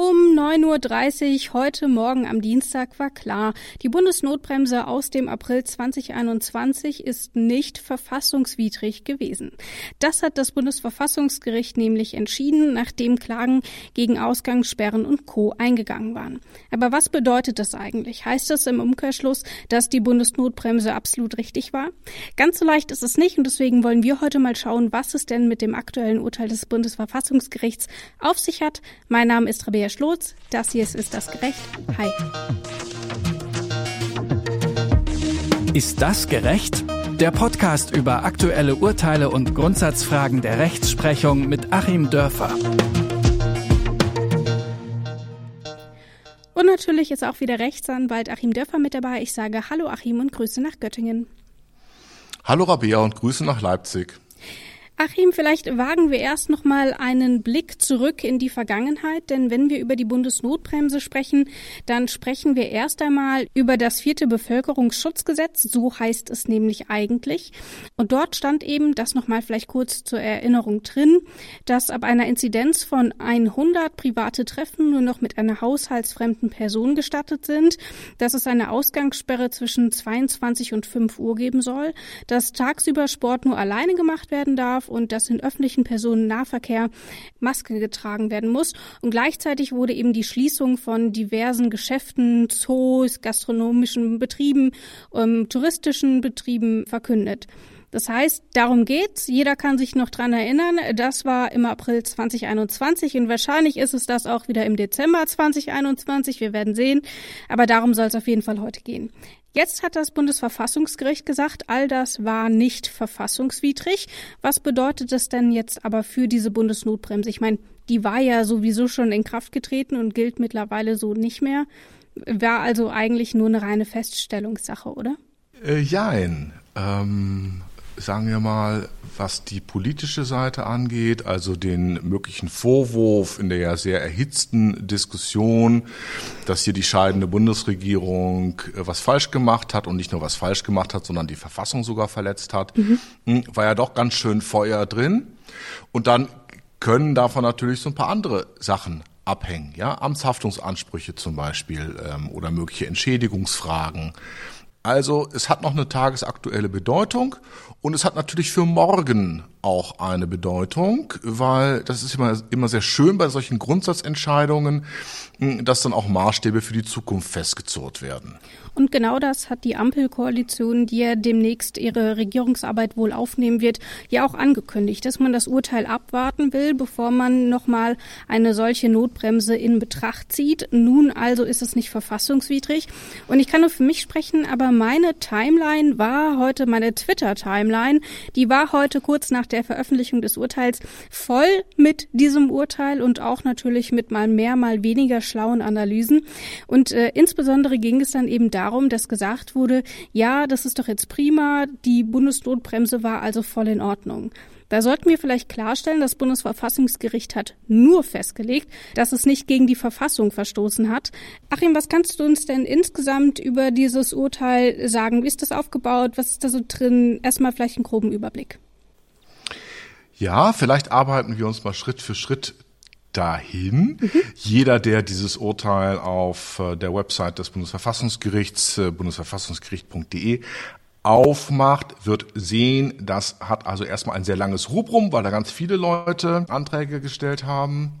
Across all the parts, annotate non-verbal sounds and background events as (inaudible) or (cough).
Um 9.30 Uhr heute Morgen am Dienstag war klar, die Bundesnotbremse aus dem April 2021 ist nicht verfassungswidrig gewesen. Das hat das Bundesverfassungsgericht nämlich entschieden, nachdem Klagen gegen Ausgangssperren und Co. eingegangen waren. Aber was bedeutet das eigentlich? Heißt das im Umkehrschluss, dass die Bundesnotbremse absolut richtig war? Ganz so leicht ist es nicht und deswegen wollen wir heute mal schauen, was es denn mit dem aktuellen Urteil des Bundesverfassungsgerichts auf sich hat. Mein Name ist Rabea Tabea Das hier ist Ist das gerecht? Hi. Ist das gerecht? Der Podcast über aktuelle Urteile und Grundsatzfragen der Rechtsprechung mit Achim Dörfer. Und natürlich ist auch wieder Rechtsanwalt Achim Dörfer mit dabei. Ich sage Hallo Achim und Grüße nach Göttingen. Hallo Rabea und Grüße nach Leipzig. Achim, vielleicht wagen wir erst noch mal einen Blick zurück in die Vergangenheit, denn wenn wir über die Bundesnotbremse sprechen, dann sprechen wir erst einmal über das vierte Bevölkerungsschutzgesetz, so heißt es nämlich eigentlich. Und dort stand eben, das noch mal vielleicht kurz zur Erinnerung drin, dass ab einer Inzidenz von 100 private Treffen nur noch mit einer haushaltsfremden Person gestattet sind, dass es eine Ausgangssperre zwischen 22 und 5 Uhr geben soll, dass tagsüber Sport nur alleine gemacht werden darf und dass in öffentlichen Personennahverkehr Maske getragen werden muss. Und gleichzeitig wurde eben die Schließung von diversen Geschäften, Zoos, gastronomischen Betrieben, ähm, touristischen Betrieben verkündet. Das heißt, darum geht's. Jeder kann sich noch dran erinnern. Das war im April 2021 und wahrscheinlich ist es das auch wieder im Dezember 2021. Wir werden sehen. Aber darum soll es auf jeden Fall heute gehen. Jetzt hat das Bundesverfassungsgericht gesagt, all das war nicht verfassungswidrig. Was bedeutet das denn jetzt aber für diese Bundesnotbremse? Ich meine, die war ja sowieso schon in Kraft getreten und gilt mittlerweile so nicht mehr. War also eigentlich nur eine reine Feststellungssache, oder? Äh, jein. Ähm, sagen wir mal, was die politische Seite angeht, also den möglichen Vorwurf in der ja sehr erhitzten Diskussion, dass hier die scheidende Bundesregierung äh, was falsch gemacht hat und nicht nur was falsch gemacht hat, sondern die Verfassung sogar verletzt hat, mhm. Hm, war ja doch ganz schön Feuer drin. Und dann können davon natürlich so ein paar andere Sachen abhängen, ja, Amtshaftungsansprüche zum Beispiel ähm, oder mögliche Entschädigungsfragen. Also es hat noch eine tagesaktuelle Bedeutung und es hat natürlich für morgen auch eine Bedeutung, weil das ist immer, immer sehr schön bei solchen Grundsatzentscheidungen, dass dann auch Maßstäbe für die Zukunft festgezurrt werden. Und genau das hat die Ampelkoalition, die ja demnächst ihre Regierungsarbeit wohl aufnehmen wird, ja auch angekündigt, dass man das Urteil abwarten will, bevor man nochmal eine solche Notbremse in Betracht zieht. Nun also ist es nicht verfassungswidrig. Und ich kann nur für mich sprechen, aber meine Timeline war heute, meine Twitter-Timeline, die war heute kurz nach der Veröffentlichung des Urteils voll mit diesem Urteil und auch natürlich mit mal mehr, mal weniger schlauen Analysen. Und äh, insbesondere ging es dann eben darum, dass gesagt wurde, ja, das ist doch jetzt prima, die Bundesnotbremse war also voll in Ordnung. Da sollten wir vielleicht klarstellen, das Bundesverfassungsgericht hat nur festgelegt, dass es nicht gegen die Verfassung verstoßen hat. Achim, was kannst du uns denn insgesamt über dieses Urteil sagen? Wie ist das aufgebaut? Was ist da so drin? Erstmal vielleicht einen groben Überblick. Ja, vielleicht arbeiten wir uns mal Schritt für Schritt dahin. Jeder, der dieses Urteil auf äh, der Website des Bundesverfassungsgerichts, äh, bundesverfassungsgericht.de aufmacht, wird sehen, das hat also erstmal ein sehr langes Rubrum, weil da ganz viele Leute Anträge gestellt haben.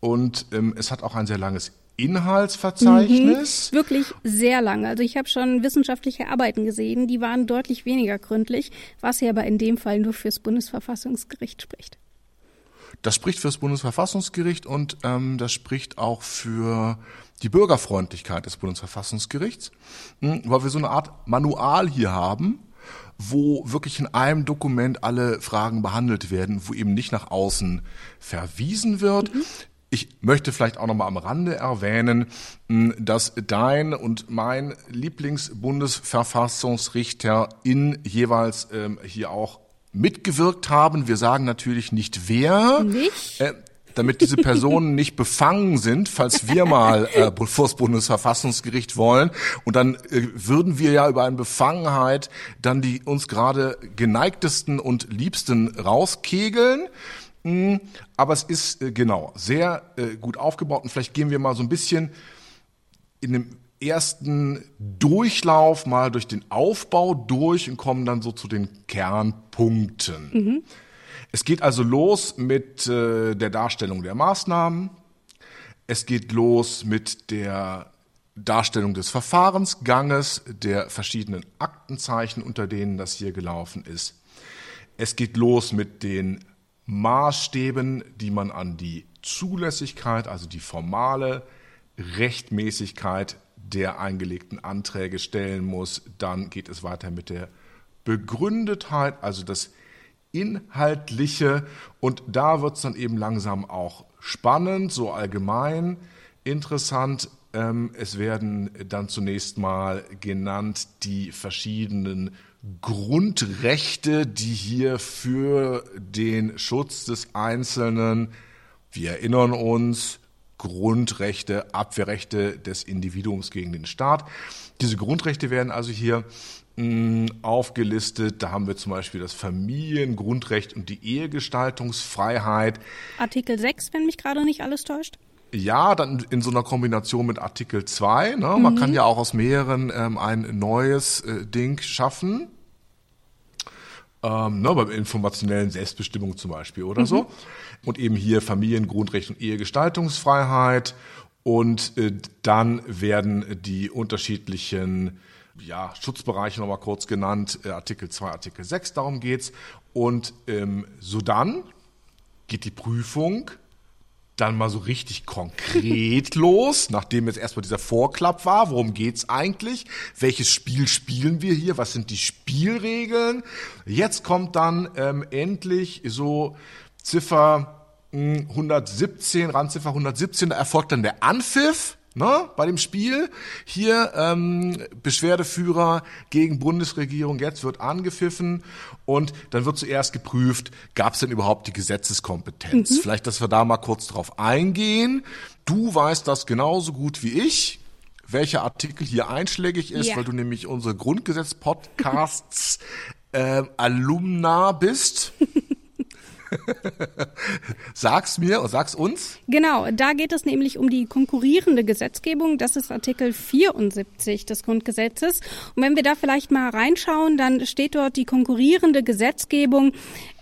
Und ähm, es hat auch ein sehr langes Inhaltsverzeichnis. Mhm, wirklich sehr lange. Also ich habe schon wissenschaftliche Arbeiten gesehen, die waren deutlich weniger gründlich, was ja aber in dem Fall nur fürs Bundesverfassungsgericht spricht. Das spricht fürs Bundesverfassungsgericht und ähm, das spricht auch für die Bürgerfreundlichkeit des Bundesverfassungsgerichts, hm, weil wir so eine Art Manual hier haben, wo wirklich in einem Dokument alle Fragen behandelt werden, wo eben nicht nach außen verwiesen wird. Mhm. Ich möchte vielleicht auch noch mal am Rande erwähnen, hm, dass dein und mein Lieblingsbundesverfassungsrichter in jeweils ähm, hier auch mitgewirkt haben. Wir sagen natürlich nicht wer. Nicht? Äh, damit diese Personen nicht befangen sind, falls wir mal äh, vor das Bundesverfassungsgericht wollen. Und dann äh, würden wir ja über eine Befangenheit dann die uns gerade geneigtesten und liebsten rauskegeln. Hm, aber es ist äh, genau sehr äh, gut aufgebaut und vielleicht gehen wir mal so ein bisschen in dem ersten Durchlauf mal durch den Aufbau durch und kommen dann so zu den Kernpunkten. Mhm. Es geht also los mit äh, der Darstellung der Maßnahmen. Es geht los mit der Darstellung des Verfahrensganges, der verschiedenen Aktenzeichen, unter denen das hier gelaufen ist. Es geht los mit den Maßstäben, die man an die Zulässigkeit, also die formale Rechtmäßigkeit der eingelegten Anträge stellen muss. Dann geht es weiter mit der Begründetheit, also das Inhaltliche. Und da wird es dann eben langsam auch spannend, so allgemein interessant. Ähm, es werden dann zunächst mal genannt die verschiedenen Grundrechte, die hier für den Schutz des Einzelnen, wir erinnern uns, Grundrechte, Abwehrrechte des Individuums gegen den Staat. Diese Grundrechte werden also hier aufgelistet. Da haben wir zum Beispiel das Familiengrundrecht und die Ehegestaltungsfreiheit. Artikel 6, wenn mich gerade nicht alles täuscht. Ja, dann in so einer Kombination mit Artikel 2. Ne? Man mhm. kann ja auch aus mehreren ähm, ein neues äh, Ding schaffen. Ähm, ne, bei informationellen Selbstbestimmung zum Beispiel oder mhm. so. Und eben hier Familiengrundrecht und Ehegestaltungsfreiheit. Und äh, dann werden die unterschiedlichen ja, Schutzbereiche nochmal kurz genannt, äh, Artikel 2, Artikel 6, darum geht's. Und ähm, so dann geht die Prüfung dann mal so richtig konkret (laughs) los, nachdem jetzt erstmal dieser Vorklapp war. Worum geht's eigentlich? Welches Spiel spielen wir hier? Was sind die Spielregeln? Jetzt kommt dann ähm, endlich so Ziffer 117, hm, Randziffer 117, da erfolgt dann der Anpfiff ne, bei dem Spiel. Hier ähm, Beschwerdeführer gegen Bundesregierung, jetzt wird angepfiffen und dann wird zuerst geprüft, gab es denn überhaupt die Gesetzeskompetenz? Mhm. Vielleicht, dass wir da mal kurz drauf eingehen. Du weißt das genauso gut wie ich welcher Artikel hier einschlägig ist, ja. weil du nämlich unsere Grundgesetz-Podcasts (laughs) äh, Alumna bist. (laughs) sag's mir und sag's uns. Genau, da geht es nämlich um die konkurrierende Gesetzgebung. Das ist Artikel 74 des Grundgesetzes. Und wenn wir da vielleicht mal reinschauen, dann steht dort die konkurrierende Gesetzgebung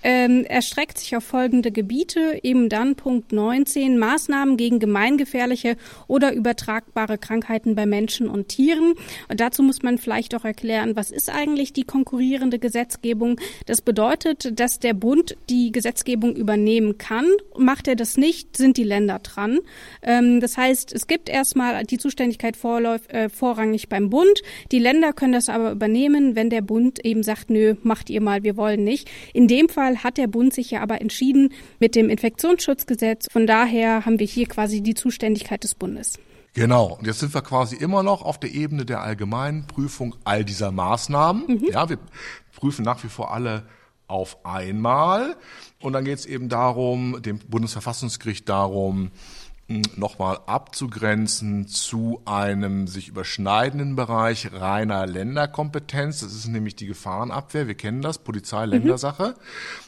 ähm, erstreckt sich auf folgende Gebiete. Eben dann Punkt 19, Maßnahmen gegen gemeingefährliche oder übertragbare Krankheiten bei Menschen und Tieren. Und dazu muss man vielleicht auch erklären, was ist eigentlich die konkurrierende Gesetzgebung? Das bedeutet, dass der Bund die Gesetzgebung übernehmen kann. Macht er das nicht, sind die Länder dran. Ähm, das heißt, es gibt erstmal die Zuständigkeit vorläuf, äh, vorrangig beim Bund. Die Länder können das aber übernehmen, wenn der Bund eben sagt, nö, macht ihr mal, wir wollen nicht. In dem Fall hat der Bund sich ja aber entschieden mit dem Infektionsschutzgesetz. Von daher haben wir hier quasi die Zuständigkeit des Bundes. Genau. Und jetzt sind wir quasi immer noch auf der Ebene der allgemeinen Prüfung all dieser Maßnahmen. Mhm. Ja, wir prüfen nach wie vor alle auf einmal. Und dann geht es eben darum, dem Bundesverfassungsgericht darum, nochmal abzugrenzen zu einem sich überschneidenden Bereich reiner Länderkompetenz. Das ist nämlich die Gefahrenabwehr. Wir kennen das, Polizei-Ländersache.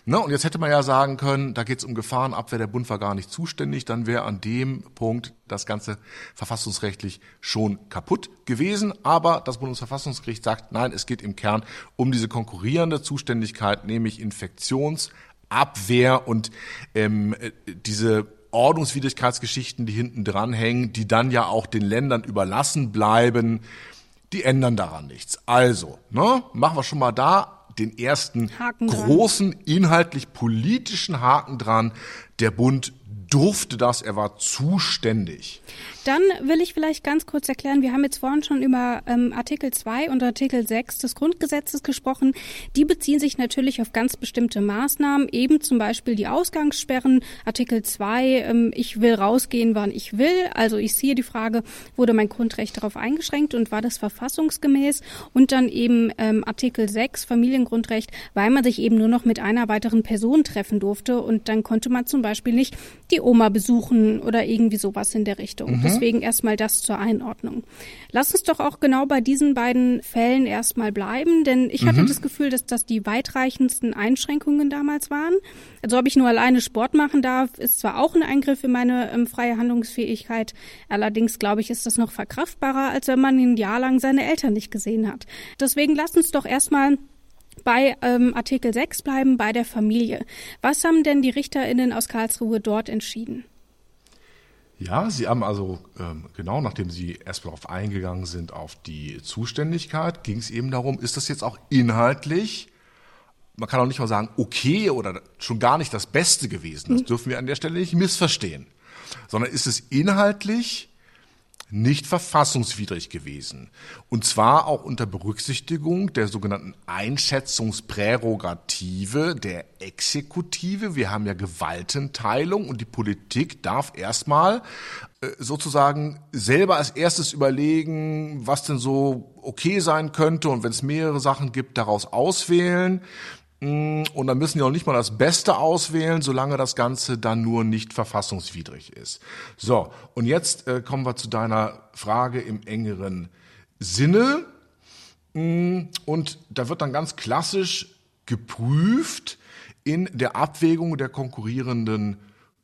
Mhm. Und jetzt hätte man ja sagen können, da geht es um Gefahrenabwehr, der Bund war gar nicht zuständig. Dann wäre an dem Punkt das Ganze verfassungsrechtlich schon kaputt gewesen. Aber das Bundesverfassungsgericht sagt, nein, es geht im Kern um diese konkurrierende Zuständigkeit, nämlich Infektionsabwehr und ähm, diese Ordnungswidrigkeitsgeschichten, die hinten dranhängen, die dann ja auch den Ländern überlassen bleiben, die ändern daran nichts. Also, ne, machen wir schon mal da den ersten großen inhaltlich politischen Haken dran. Der Bund durfte das, er war zuständig. Dann will ich vielleicht ganz kurz erklären, wir haben jetzt vorhin schon über ähm, Artikel 2 und Artikel 6 des Grundgesetzes gesprochen. Die beziehen sich natürlich auf ganz bestimmte Maßnahmen, eben zum Beispiel die Ausgangssperren. Artikel 2, ähm, ich will rausgehen, wann ich will. Also ich sehe die Frage, wurde mein Grundrecht darauf eingeschränkt und war das verfassungsgemäß? Und dann eben ähm, Artikel 6, Familiengrundrecht, weil man sich eben nur noch mit einer weiteren Person treffen durfte und dann konnte man zum Beispiel nicht die Oma besuchen oder irgendwie sowas in der Richtung. Mhm. Deswegen erstmal das zur Einordnung. Lass uns doch auch genau bei diesen beiden Fällen erstmal bleiben, denn ich hatte mhm. das Gefühl, dass das die weitreichendsten Einschränkungen damals waren. Also ob ich nur alleine Sport machen darf, ist zwar auch ein Eingriff in meine ähm, freie Handlungsfähigkeit, allerdings glaube ich, ist das noch verkraftbarer, als wenn man ein Jahr lang seine Eltern nicht gesehen hat. Deswegen lass uns doch erstmal bei ähm, Artikel 6 bleiben, bei der Familie. Was haben denn die RichterInnen aus Karlsruhe dort entschieden? Ja, Sie haben also ähm, genau, nachdem Sie erstmal darauf eingegangen sind, auf die Zuständigkeit, ging es eben darum, ist das jetzt auch inhaltlich, man kann auch nicht mal sagen, okay oder schon gar nicht das Beste gewesen. Das mhm. dürfen wir an der Stelle nicht missverstehen. Sondern ist es inhaltlich nicht verfassungswidrig gewesen. Und zwar auch unter Berücksichtigung der sogenannten Einschätzungsprärogative der Exekutive. Wir haben ja Gewaltenteilung und die Politik darf erstmal äh, sozusagen selber als erstes überlegen, was denn so okay sein könnte und wenn es mehrere Sachen gibt, daraus auswählen. Mm, und dann müssen die auch nicht mal das Beste auswählen, solange das Ganze dann nur nicht verfassungswidrig ist. So, und jetzt äh, kommen wir zu deiner Frage im engeren Sinne. Mm, und da wird dann ganz klassisch geprüft in der Abwägung der konkurrierenden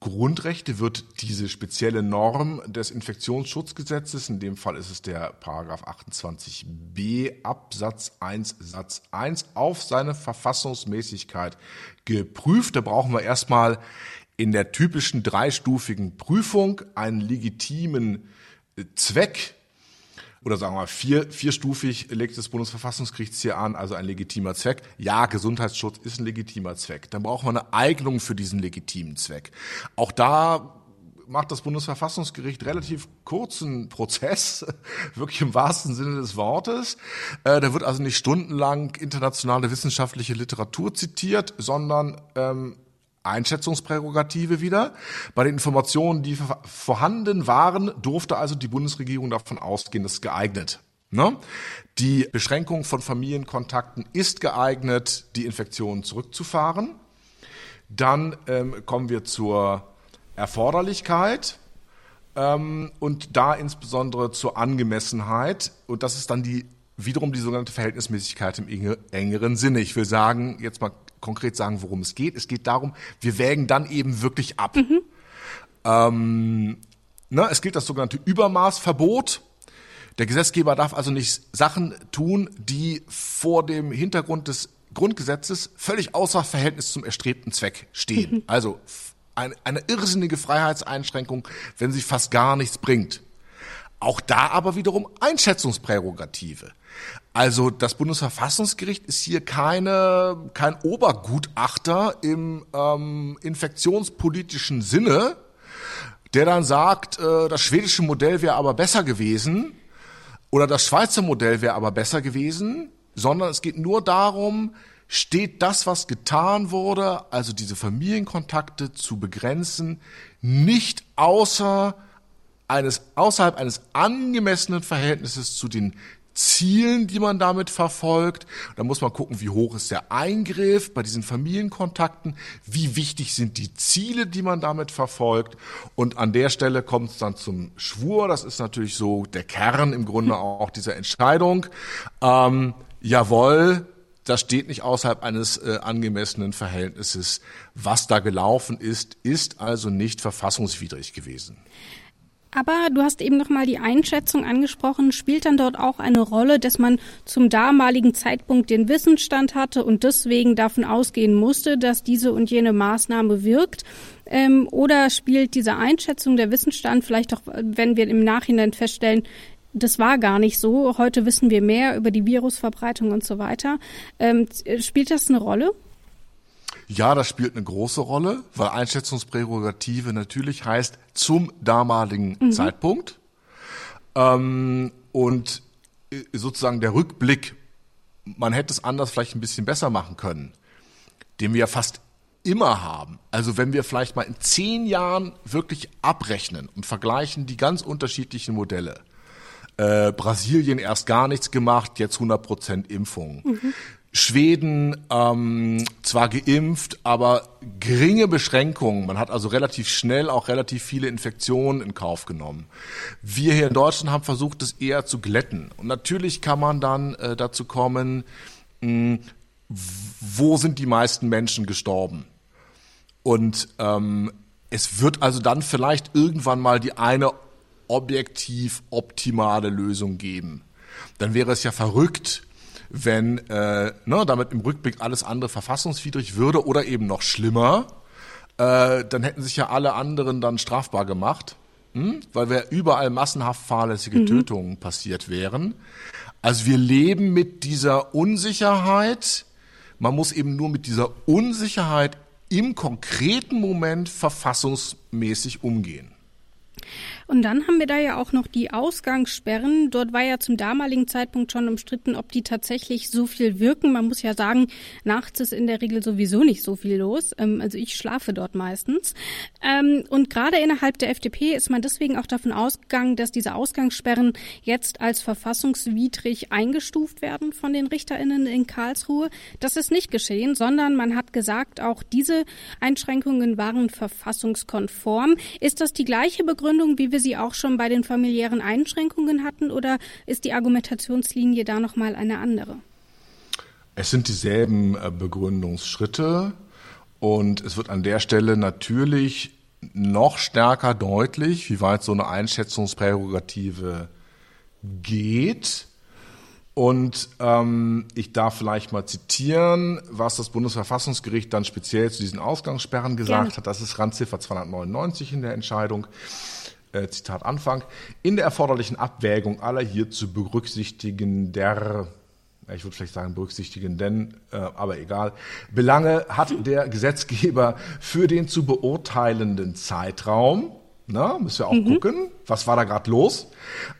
Grundrechte wird diese spezielle Norm des Infektionsschutzgesetzes, in dem Fall ist es der Paragraph 28b Absatz 1 Satz 1, auf seine Verfassungsmäßigkeit geprüft. Da brauchen wir erstmal in der typischen dreistufigen Prüfung einen legitimen Zweck oder sagen wir vier, vierstufig legt das Bundesverfassungsgericht hier an, also ein legitimer Zweck. Ja, Gesundheitsschutz ist ein legitimer Zweck. Dann braucht man eine Eignung für diesen legitimen Zweck. Auch da macht das Bundesverfassungsgericht relativ kurzen Prozess, (laughs) wirklich im wahrsten Sinne des Wortes. Äh, da wird also nicht stundenlang internationale wissenschaftliche Literatur zitiert, sondern ähm, Einschätzungsprärogative wieder. Bei den Informationen, die vorhanden waren, durfte also die Bundesregierung davon ausgehen, das ist geeignet. Ne? Die Beschränkung von Familienkontakten ist geeignet, die Infektionen zurückzufahren. Dann ähm, kommen wir zur Erforderlichkeit ähm, und da insbesondere zur Angemessenheit. Und das ist dann die wiederum die sogenannte Verhältnismäßigkeit im engeren Sinne. Ich will sagen, jetzt mal konkret sagen, worum es geht. Es geht darum, wir wägen dann eben wirklich ab. Mhm. Ähm, ne, es gilt das sogenannte Übermaßverbot. Der Gesetzgeber darf also nicht Sachen tun, die vor dem Hintergrund des Grundgesetzes völlig außer Verhältnis zum erstrebten Zweck stehen. Mhm. Also eine, eine irrsinnige Freiheitseinschränkung, wenn sie fast gar nichts bringt. Auch da aber wiederum Einschätzungsprärogative. Also das Bundesverfassungsgericht ist hier keine, kein Obergutachter im ähm, infektionspolitischen Sinne, der dann sagt, äh, das schwedische Modell wäre aber besser gewesen oder das Schweizer Modell wäre aber besser gewesen, sondern es geht nur darum, steht das, was getan wurde, also diese Familienkontakte zu begrenzen, nicht außer eines, außerhalb eines angemessenen Verhältnisses zu den Zielen, die man damit verfolgt. Da muss man gucken, wie hoch ist der Eingriff bei diesen Familienkontakten, wie wichtig sind die Ziele, die man damit verfolgt. Und an der Stelle kommt es dann zum Schwur. Das ist natürlich so der Kern im Grunde (laughs) auch dieser Entscheidung. Ähm, jawohl, das steht nicht außerhalb eines äh, angemessenen Verhältnisses. Was da gelaufen ist, ist also nicht verfassungswidrig gewesen. Aber du hast eben noch mal die Einschätzung angesprochen. Spielt dann dort auch eine Rolle, dass man zum damaligen Zeitpunkt den Wissensstand hatte und deswegen davon ausgehen musste, dass diese und jene Maßnahme wirkt? Ähm, oder spielt diese Einschätzung der Wissensstand vielleicht auch, wenn wir im Nachhinein feststellen, das war gar nicht so. Heute wissen wir mehr über die Virusverbreitung und so weiter. Ähm, spielt das eine Rolle? Ja, das spielt eine große Rolle, weil Einschätzungsprärogative natürlich heißt zum damaligen mhm. Zeitpunkt. Ähm, und äh, sozusagen der Rückblick, man hätte es anders vielleicht ein bisschen besser machen können, den wir ja fast immer haben. Also wenn wir vielleicht mal in zehn Jahren wirklich abrechnen und vergleichen die ganz unterschiedlichen Modelle. Äh, Brasilien erst gar nichts gemacht, jetzt 100 Prozent Impfung. Mhm. Schweden ähm, zwar geimpft, aber geringe Beschränkungen. Man hat also relativ schnell auch relativ viele Infektionen in Kauf genommen. Wir hier in Deutschland haben versucht, das eher zu glätten. Und natürlich kann man dann äh, dazu kommen, mh, wo sind die meisten Menschen gestorben? Und ähm, es wird also dann vielleicht irgendwann mal die eine objektiv optimale Lösung geben. Dann wäre es ja verrückt, wenn äh, ne, damit im Rückblick alles andere verfassungswidrig würde oder eben noch schlimmer, äh, dann hätten sich ja alle anderen dann strafbar gemacht, hm? weil wir überall massenhaft fahrlässige mhm. Tötungen passiert wären. Also wir leben mit dieser Unsicherheit. Man muss eben nur mit dieser Unsicherheit im konkreten Moment verfassungsmäßig umgehen. Und dann haben wir da ja auch noch die Ausgangssperren. Dort war ja zum damaligen Zeitpunkt schon umstritten, ob die tatsächlich so viel wirken. Man muss ja sagen, nachts ist in der Regel sowieso nicht so viel los. Ähm, also ich schlafe dort meistens. Ähm, und gerade innerhalb der FDP ist man deswegen auch davon ausgegangen, dass diese Ausgangssperren jetzt als verfassungswidrig eingestuft werden von den RichterInnen in Karlsruhe. Das ist nicht geschehen, sondern man hat gesagt, auch diese Einschränkungen waren verfassungskonform. Ist das die gleiche Begründung, wie wir sie auch schon bei den familiären Einschränkungen hatten, oder ist die Argumentationslinie da nochmal eine andere? Es sind dieselben äh, Begründungsschritte und es wird an der Stelle natürlich noch stärker deutlich, wie weit so eine Einschätzungsprärogative geht. Und ähm, ich darf vielleicht mal zitieren, was das Bundesverfassungsgericht dann speziell zu diesen Ausgangssperren gesagt Gerne. hat. Das ist Randziffer 299 in der Entscheidung äh, Zitat Anfang, in der erforderlichen Abwägung aller hier zu berücksichtigender ich würde vielleicht sagen berücksichtigen, denn, äh, aber egal, Belange hat der Gesetzgeber für den zu beurteilenden Zeitraum, na, müssen wir auch mhm. gucken, was war da gerade los,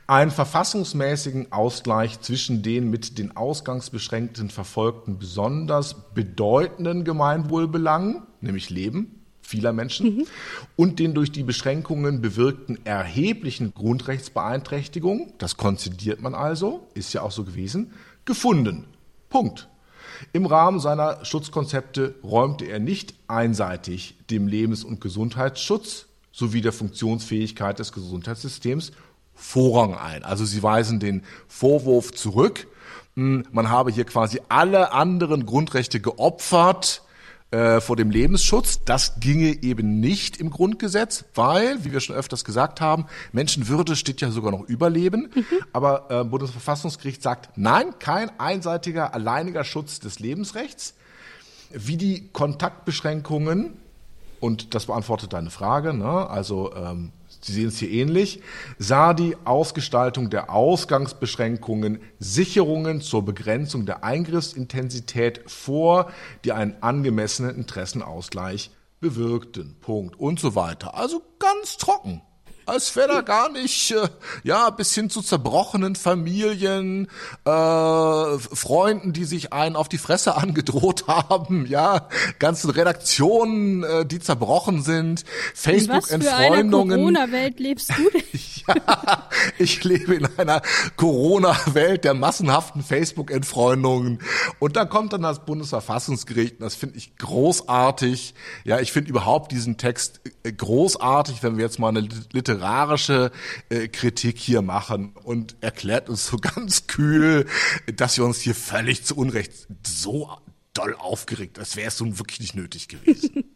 einen verfassungsmäßigen Ausgleich zwischen den mit den Ausgangsbeschränkten verfolgten besonders bedeutenden Gemeinwohlbelangen, nämlich Leben, vieler Menschen mhm. und den durch die Beschränkungen bewirkten erheblichen Grundrechtsbeeinträchtigungen, das konzidiert man also, ist ja auch so gewesen, gefunden. Punkt. Im Rahmen seiner Schutzkonzepte räumte er nicht einseitig dem Lebens- und Gesundheitsschutz sowie der Funktionsfähigkeit des Gesundheitssystems Vorrang ein. Also sie weisen den Vorwurf zurück, hm, man habe hier quasi alle anderen Grundrechte geopfert, äh, vor dem Lebensschutz. Das ginge eben nicht im Grundgesetz, weil, wie wir schon öfters gesagt haben, Menschenwürde steht ja sogar noch über Leben. Mhm. Aber äh, Bundesverfassungsgericht sagt, nein, kein einseitiger, alleiniger Schutz des Lebensrechts. Wie die Kontaktbeschränkungen, und das beantwortet deine Frage, ne? also ähm, Sie sehen es hier ähnlich, sah die Ausgestaltung der Ausgangsbeschränkungen Sicherungen zur Begrenzung der Eingriffsintensität vor, die einen angemessenen Interessenausgleich bewirkten. Punkt. Und so weiter. Also ganz trocken als wäre da gar nicht, äh, ja, bis hin zu zerbrochenen Familien, äh, Freunden, die sich einen auf die Fresse (laughs) angedroht haben, ja, ganzen Redaktionen, äh, die zerbrochen sind, Facebook-Entfreundungen. In Corona-Welt lebst du denn? (laughs) (laughs) ich lebe in einer Corona-Welt der massenhaften Facebook-Entfreundungen. Und da kommt dann das Bundesverfassungsgericht, und das finde ich großartig. Ja, ich finde überhaupt diesen Text äh, großartig, wenn wir jetzt mal eine literarische äh, Kritik hier machen und erklärt uns so (laughs) ganz kühl, dass wir uns hier völlig zu Unrecht so doll aufgeregt, das wäre es nun wirklich nicht nötig gewesen. (laughs)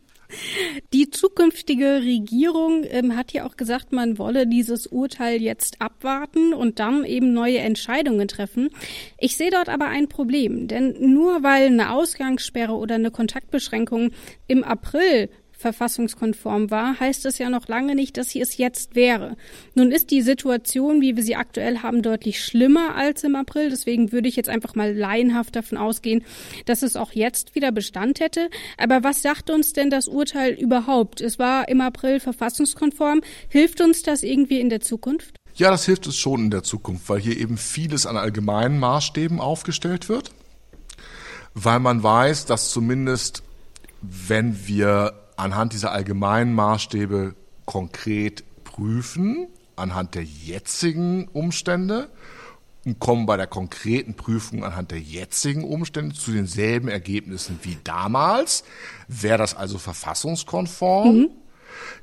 Die zukünftige Regierung ähm, hat ja auch gesagt, man wolle dieses Urteil jetzt abwarten und dann eben neue Entscheidungen treffen. Ich sehe dort aber ein Problem, denn nur weil eine Ausgangssperre oder eine Kontaktbeschränkung im April verfassungskonform war, heißt es ja noch lange nicht, dass sie es jetzt wäre. Nun ist die Situation, wie wir sie aktuell haben, deutlich schlimmer als im April. Deswegen würde ich jetzt einfach mal laienhaft davon ausgehen, dass es auch jetzt wieder Bestand hätte. Aber was sagt uns denn das Urteil überhaupt? Es war im April verfassungskonform. Hilft uns das irgendwie in der Zukunft? Ja, das hilft uns schon in der Zukunft, weil hier eben vieles an allgemeinen Maßstäben aufgestellt wird. Weil man weiß, dass zumindest wenn wir anhand dieser allgemeinen Maßstäbe konkret prüfen, anhand der jetzigen Umstände, und kommen bei der konkreten Prüfung anhand der jetzigen Umstände zu denselben Ergebnissen wie damals. Wäre das also verfassungskonform? Mhm.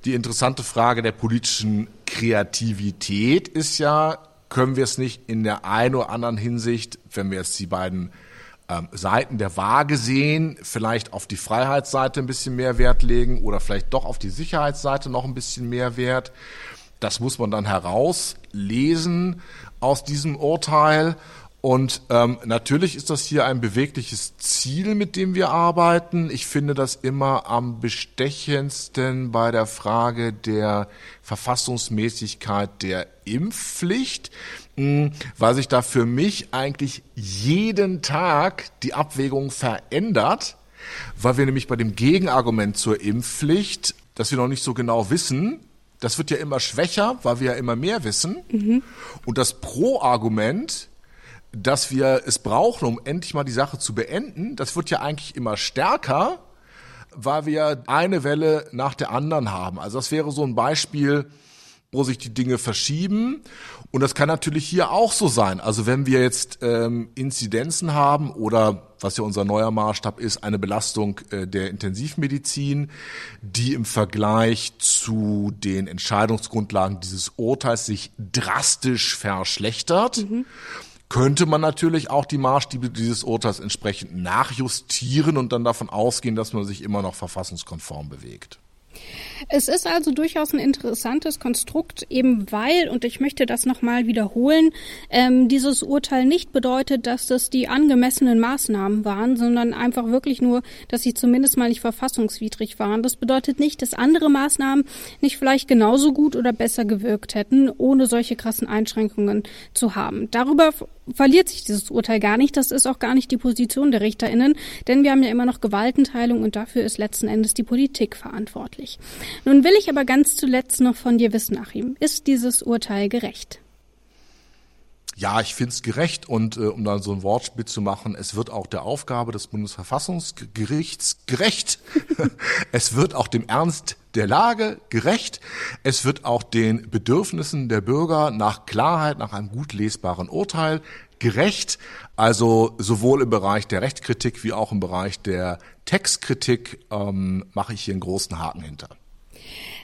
Die interessante Frage der politischen Kreativität ist ja, können wir es nicht in der einen oder anderen Hinsicht, wenn wir jetzt die beiden ähm, Seiten der Waage sehen, vielleicht auf die Freiheitsseite ein bisschen mehr Wert legen oder vielleicht doch auf die Sicherheitsseite noch ein bisschen mehr Wert. Das muss man dann herauslesen aus diesem Urteil. Und ähm, natürlich ist das hier ein bewegliches Ziel, mit dem wir arbeiten. Ich finde das immer am bestechendsten bei der Frage der Verfassungsmäßigkeit der Impfpflicht, weil sich da für mich eigentlich jeden Tag die Abwägung verändert, weil wir nämlich bei dem Gegenargument zur Impfpflicht, dass wir noch nicht so genau wissen, das wird ja immer schwächer, weil wir ja immer mehr wissen. Mhm. Und das Pro-Argument, dass wir es brauchen, um endlich mal die Sache zu beenden, das wird ja eigentlich immer stärker, weil wir eine Welle nach der anderen haben. Also das wäre so ein Beispiel, wo sich die Dinge verschieben. Und das kann natürlich hier auch so sein. Also wenn wir jetzt ähm, Inzidenzen haben oder was ja unser neuer Maßstab ist, eine Belastung äh, der Intensivmedizin, die im Vergleich zu den Entscheidungsgrundlagen dieses Urteils sich drastisch verschlechtert. Mhm könnte man natürlich auch die Maßstäbe dieses Urteils entsprechend nachjustieren und dann davon ausgehen, dass man sich immer noch verfassungskonform bewegt. Es ist also durchaus ein interessantes Konstrukt, eben weil, und ich möchte das nochmal wiederholen, ähm, dieses Urteil nicht bedeutet, dass das die angemessenen Maßnahmen waren, sondern einfach wirklich nur, dass sie zumindest mal nicht verfassungswidrig waren. Das bedeutet nicht, dass andere Maßnahmen nicht vielleicht genauso gut oder besser gewirkt hätten, ohne solche krassen Einschränkungen zu haben. Darüber verliert sich dieses Urteil gar nicht. Das ist auch gar nicht die Position der RichterInnen, denn wir haben ja immer noch Gewaltenteilung und dafür ist letzten Endes die Politik verantwortlich. Nun will ich aber ganz zuletzt noch von dir wissen, Achim. Ist dieses Urteil gerecht? Ja, ich finde es gerecht und äh, um dann so ein Wortspiel zu machen, es wird auch der Aufgabe des Bundesverfassungsgerichts gerecht. (laughs) es wird auch dem Ernst der Lage gerecht. Es wird auch den Bedürfnissen der Bürger nach Klarheit, nach einem gut lesbaren Urteil gerecht. Also sowohl im Bereich der Rechtskritik wie auch im Bereich der Textkritik ähm, mache ich hier einen großen Haken hinter.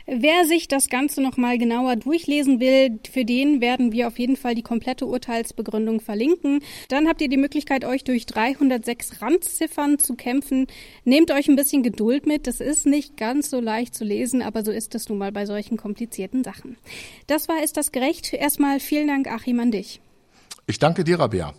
Wer sich das Ganze nochmal genauer durchlesen will, für den werden wir auf jeden Fall die komplette Urteilsbegründung verlinken. Dann habt ihr die Möglichkeit, euch durch 306 Randziffern zu kämpfen. Nehmt euch ein bisschen Geduld mit. Das ist nicht ganz so leicht zu lesen, aber so ist es nun mal bei solchen komplizierten Sachen. Das war Ist das gerecht? Erstmal vielen Dank, Achim, an dich. Ich danke dir, Rabea.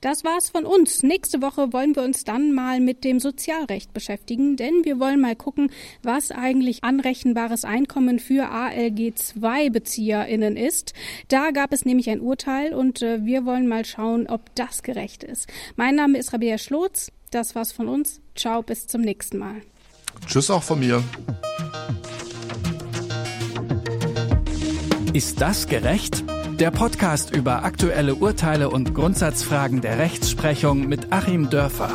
Das war's von uns. Nächste Woche wollen wir uns dann mal mit dem Sozialrecht beschäftigen, denn wir wollen mal gucken, was eigentlich anrechenbares Einkommen für ALG-2-BezieherInnen ist. Da gab es nämlich ein Urteil und äh, wir wollen mal schauen, ob das gerecht ist. Mein Name ist Rabea Schlotz. Das war's von uns. Ciao, bis zum nächsten Mal. Tschüss auch von mir. Ist das gerecht? Der Podcast über aktuelle Urteile und Grundsatzfragen der Rechtsprechung mit Achim Dörfer.